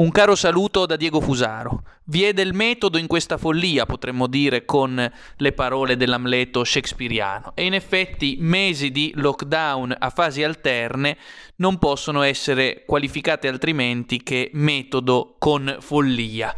Un caro saluto da Diego Fusaro. Vi è del metodo in questa follia, potremmo dire con le parole dell'Amleto shakespeariano. E in effetti mesi di lockdown a fasi alterne non possono essere qualificate altrimenti che metodo con follia.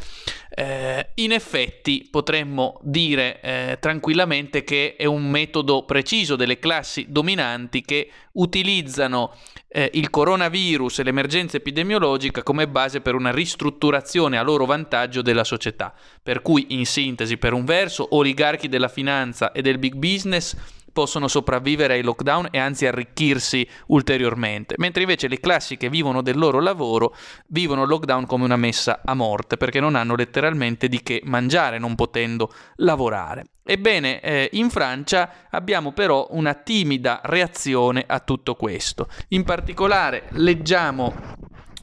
Eh, in effetti potremmo dire eh, tranquillamente che è un metodo preciso delle classi dominanti che utilizzano eh, il coronavirus e l'emergenza epidemiologica come base per una ristrutturazione a loro vantaggio della società. Per cui, in sintesi, per un verso, oligarchi della finanza e del big business possono sopravvivere ai lockdown e anzi arricchirsi ulteriormente, mentre invece le classi che vivono del loro lavoro vivono il lockdown come una messa a morte perché non hanno letteralmente di che mangiare non potendo lavorare. Ebbene, eh, in Francia abbiamo però una timida reazione a tutto questo. In particolare leggiamo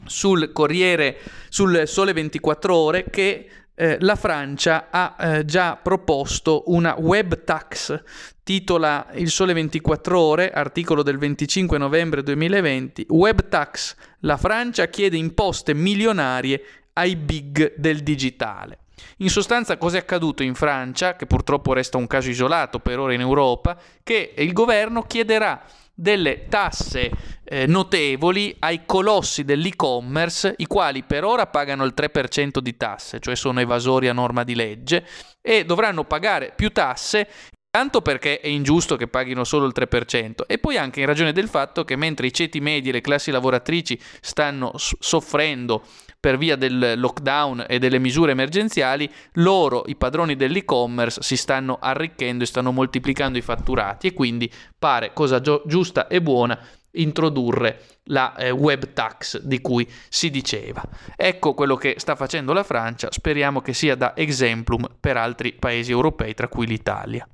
sul Corriere, sul Sole 24 ore che eh, la Francia ha eh, già proposto una web tax, titola Il Sole 24 Ore, articolo del 25 novembre 2020, Web tax, la Francia chiede imposte milionarie ai big del digitale. In sostanza cosa è accaduto in Francia, che purtroppo resta un caso isolato per ora in Europa, che il governo chiederà delle tasse eh, notevoli ai colossi dell'e-commerce, i quali per ora pagano il 3% di tasse, cioè sono evasori a norma di legge, e dovranno pagare più tasse Tanto perché è ingiusto che paghino solo il 3% e poi anche in ragione del fatto che mentre i ceti medi e le classi lavoratrici stanno soffrendo per via del lockdown e delle misure emergenziali, loro, i padroni dell'e-commerce, si stanno arricchendo e stanno moltiplicando i fatturati e quindi pare cosa giusta e buona introdurre la eh, web tax di cui si diceva. Ecco quello che sta facendo la Francia, speriamo che sia da exemplum per altri paesi europei, tra cui l'Italia.